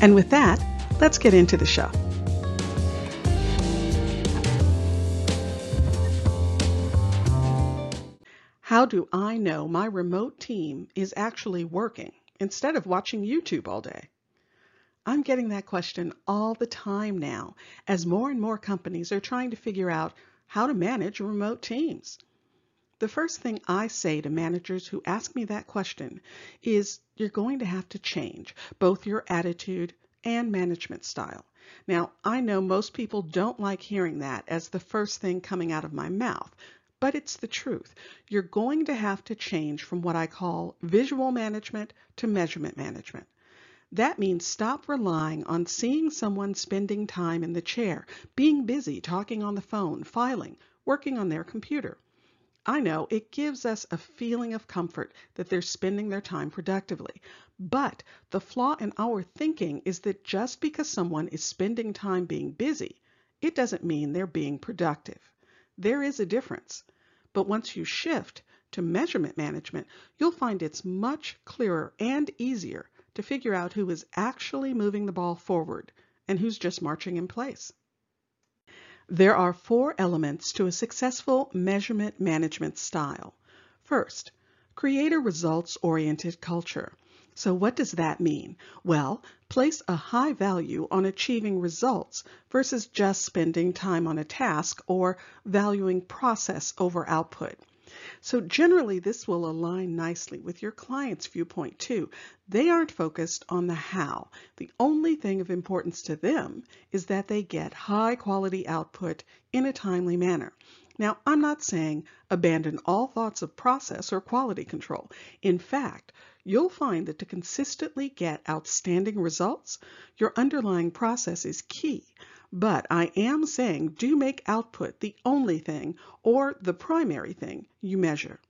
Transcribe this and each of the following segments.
And with that, let's get into the show. How do I know my remote team is actually working instead of watching YouTube all day? I'm getting that question all the time now as more and more companies are trying to figure out how to manage remote teams. The first thing I say to managers who ask me that question is you're going to have to change both your attitude and management style. Now, I know most people don't like hearing that as the first thing coming out of my mouth, but it's the truth. You're going to have to change from what I call visual management to measurement management. That means stop relying on seeing someone spending time in the chair, being busy, talking on the phone, filing, working on their computer. I know it gives us a feeling of comfort that they're spending their time productively. But the flaw in our thinking is that just because someone is spending time being busy, it doesn't mean they're being productive. There is a difference. But once you shift to measurement management, you'll find it's much clearer and easier to figure out who is actually moving the ball forward and who's just marching in place. There are four elements to a successful measurement management style. First, create a results-oriented culture. So what does that mean? Well, place a high value on achieving results versus just spending time on a task or valuing process over output. So generally this will align nicely with your client's viewpoint too. They aren't focused on the how. The only thing of importance to them is that they get high quality output in a timely manner. Now, I'm not saying abandon all thoughts of process or quality control. In fact, you'll find that to consistently get outstanding results, your underlying process is key. But I am saying do make output the only thing or the primary thing you measure.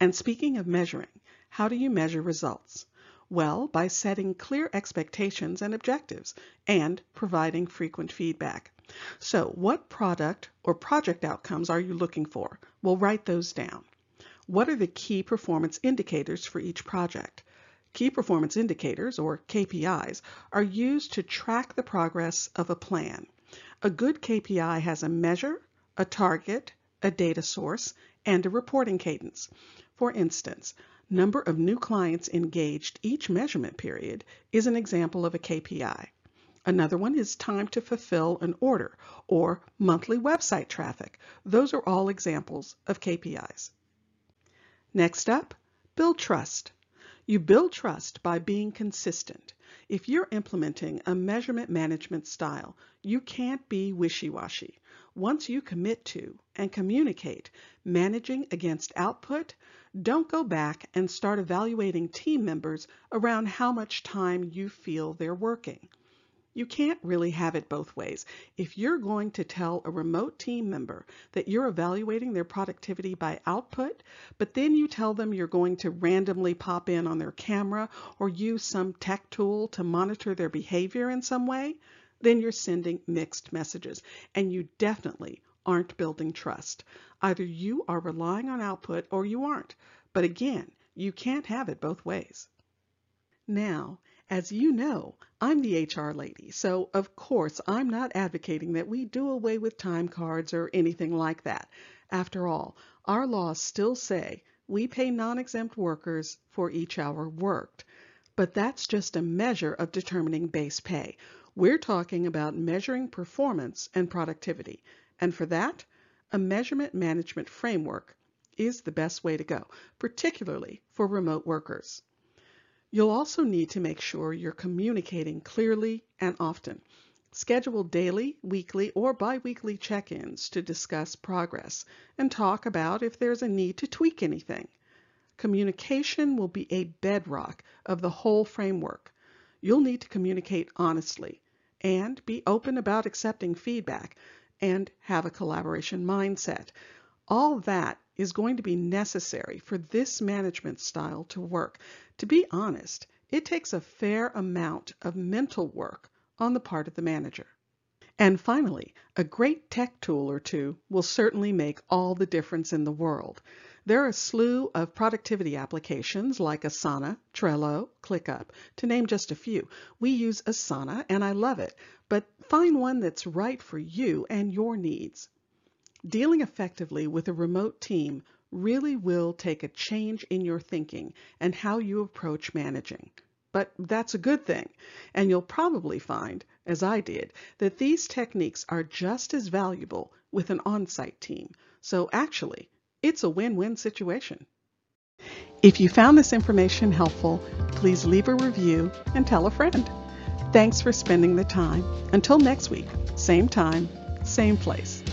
And speaking of measuring, how do you measure results? Well, by setting clear expectations and objectives and providing frequent feedback. So what product or project outcomes are you looking for? We'll write those down. What are the key performance indicators for each project? Key performance indicators, or KPIs, are used to track the progress of a plan. A good KPI has a measure, a target, a data source, and a reporting cadence. For instance, number of new clients engaged each measurement period is an example of a KPI. Another one is time to fulfill an order or monthly website traffic. Those are all examples of KPIs. Next up, build trust. You build trust by being consistent. If you're implementing a measurement management style, you can't be wishy-washy. Once you commit to and communicate managing against output, don't go back and start evaluating team members around how much time you feel they're working. You can't really have it both ways. If you're going to tell a remote team member that you're evaluating their productivity by output, but then you tell them you're going to randomly pop in on their camera or use some tech tool to monitor their behavior in some way, then you're sending mixed messages and you definitely aren't building trust. Either you are relying on output or you aren't. But again, you can't have it both ways. Now, as you know, I'm the HR lady, so of course I'm not advocating that we do away with time cards or anything like that. After all, our laws still say we pay non-exempt workers for each hour worked. But that's just a measure of determining base pay. We're talking about measuring performance and productivity. And for that, a measurement management framework is the best way to go, particularly for remote workers. You'll also need to make sure you're communicating clearly and often. Schedule daily, weekly, or biweekly check-ins to discuss progress and talk about if there's a need to tweak anything. Communication will be a bedrock of the whole framework. You'll need to communicate honestly and be open about accepting feedback and have a collaboration mindset. All that is going to be necessary for this management style to work. To be honest, it takes a fair amount of mental work on the part of the manager. And finally, a great tech tool or two will certainly make all the difference in the world. There are a slew of productivity applications like Asana, Trello, ClickUp, to name just a few. We use Asana and I love it, but find one that's right for you and your needs. Dealing effectively with a remote team really will take a change in your thinking and how you approach managing. But that's a good thing, and you'll probably find, as I did, that these techniques are just as valuable with an on-site team. So actually, it's a win-win situation. If you found this information helpful, please leave a review and tell a friend. Thanks for spending the time. Until next week, same time, same place.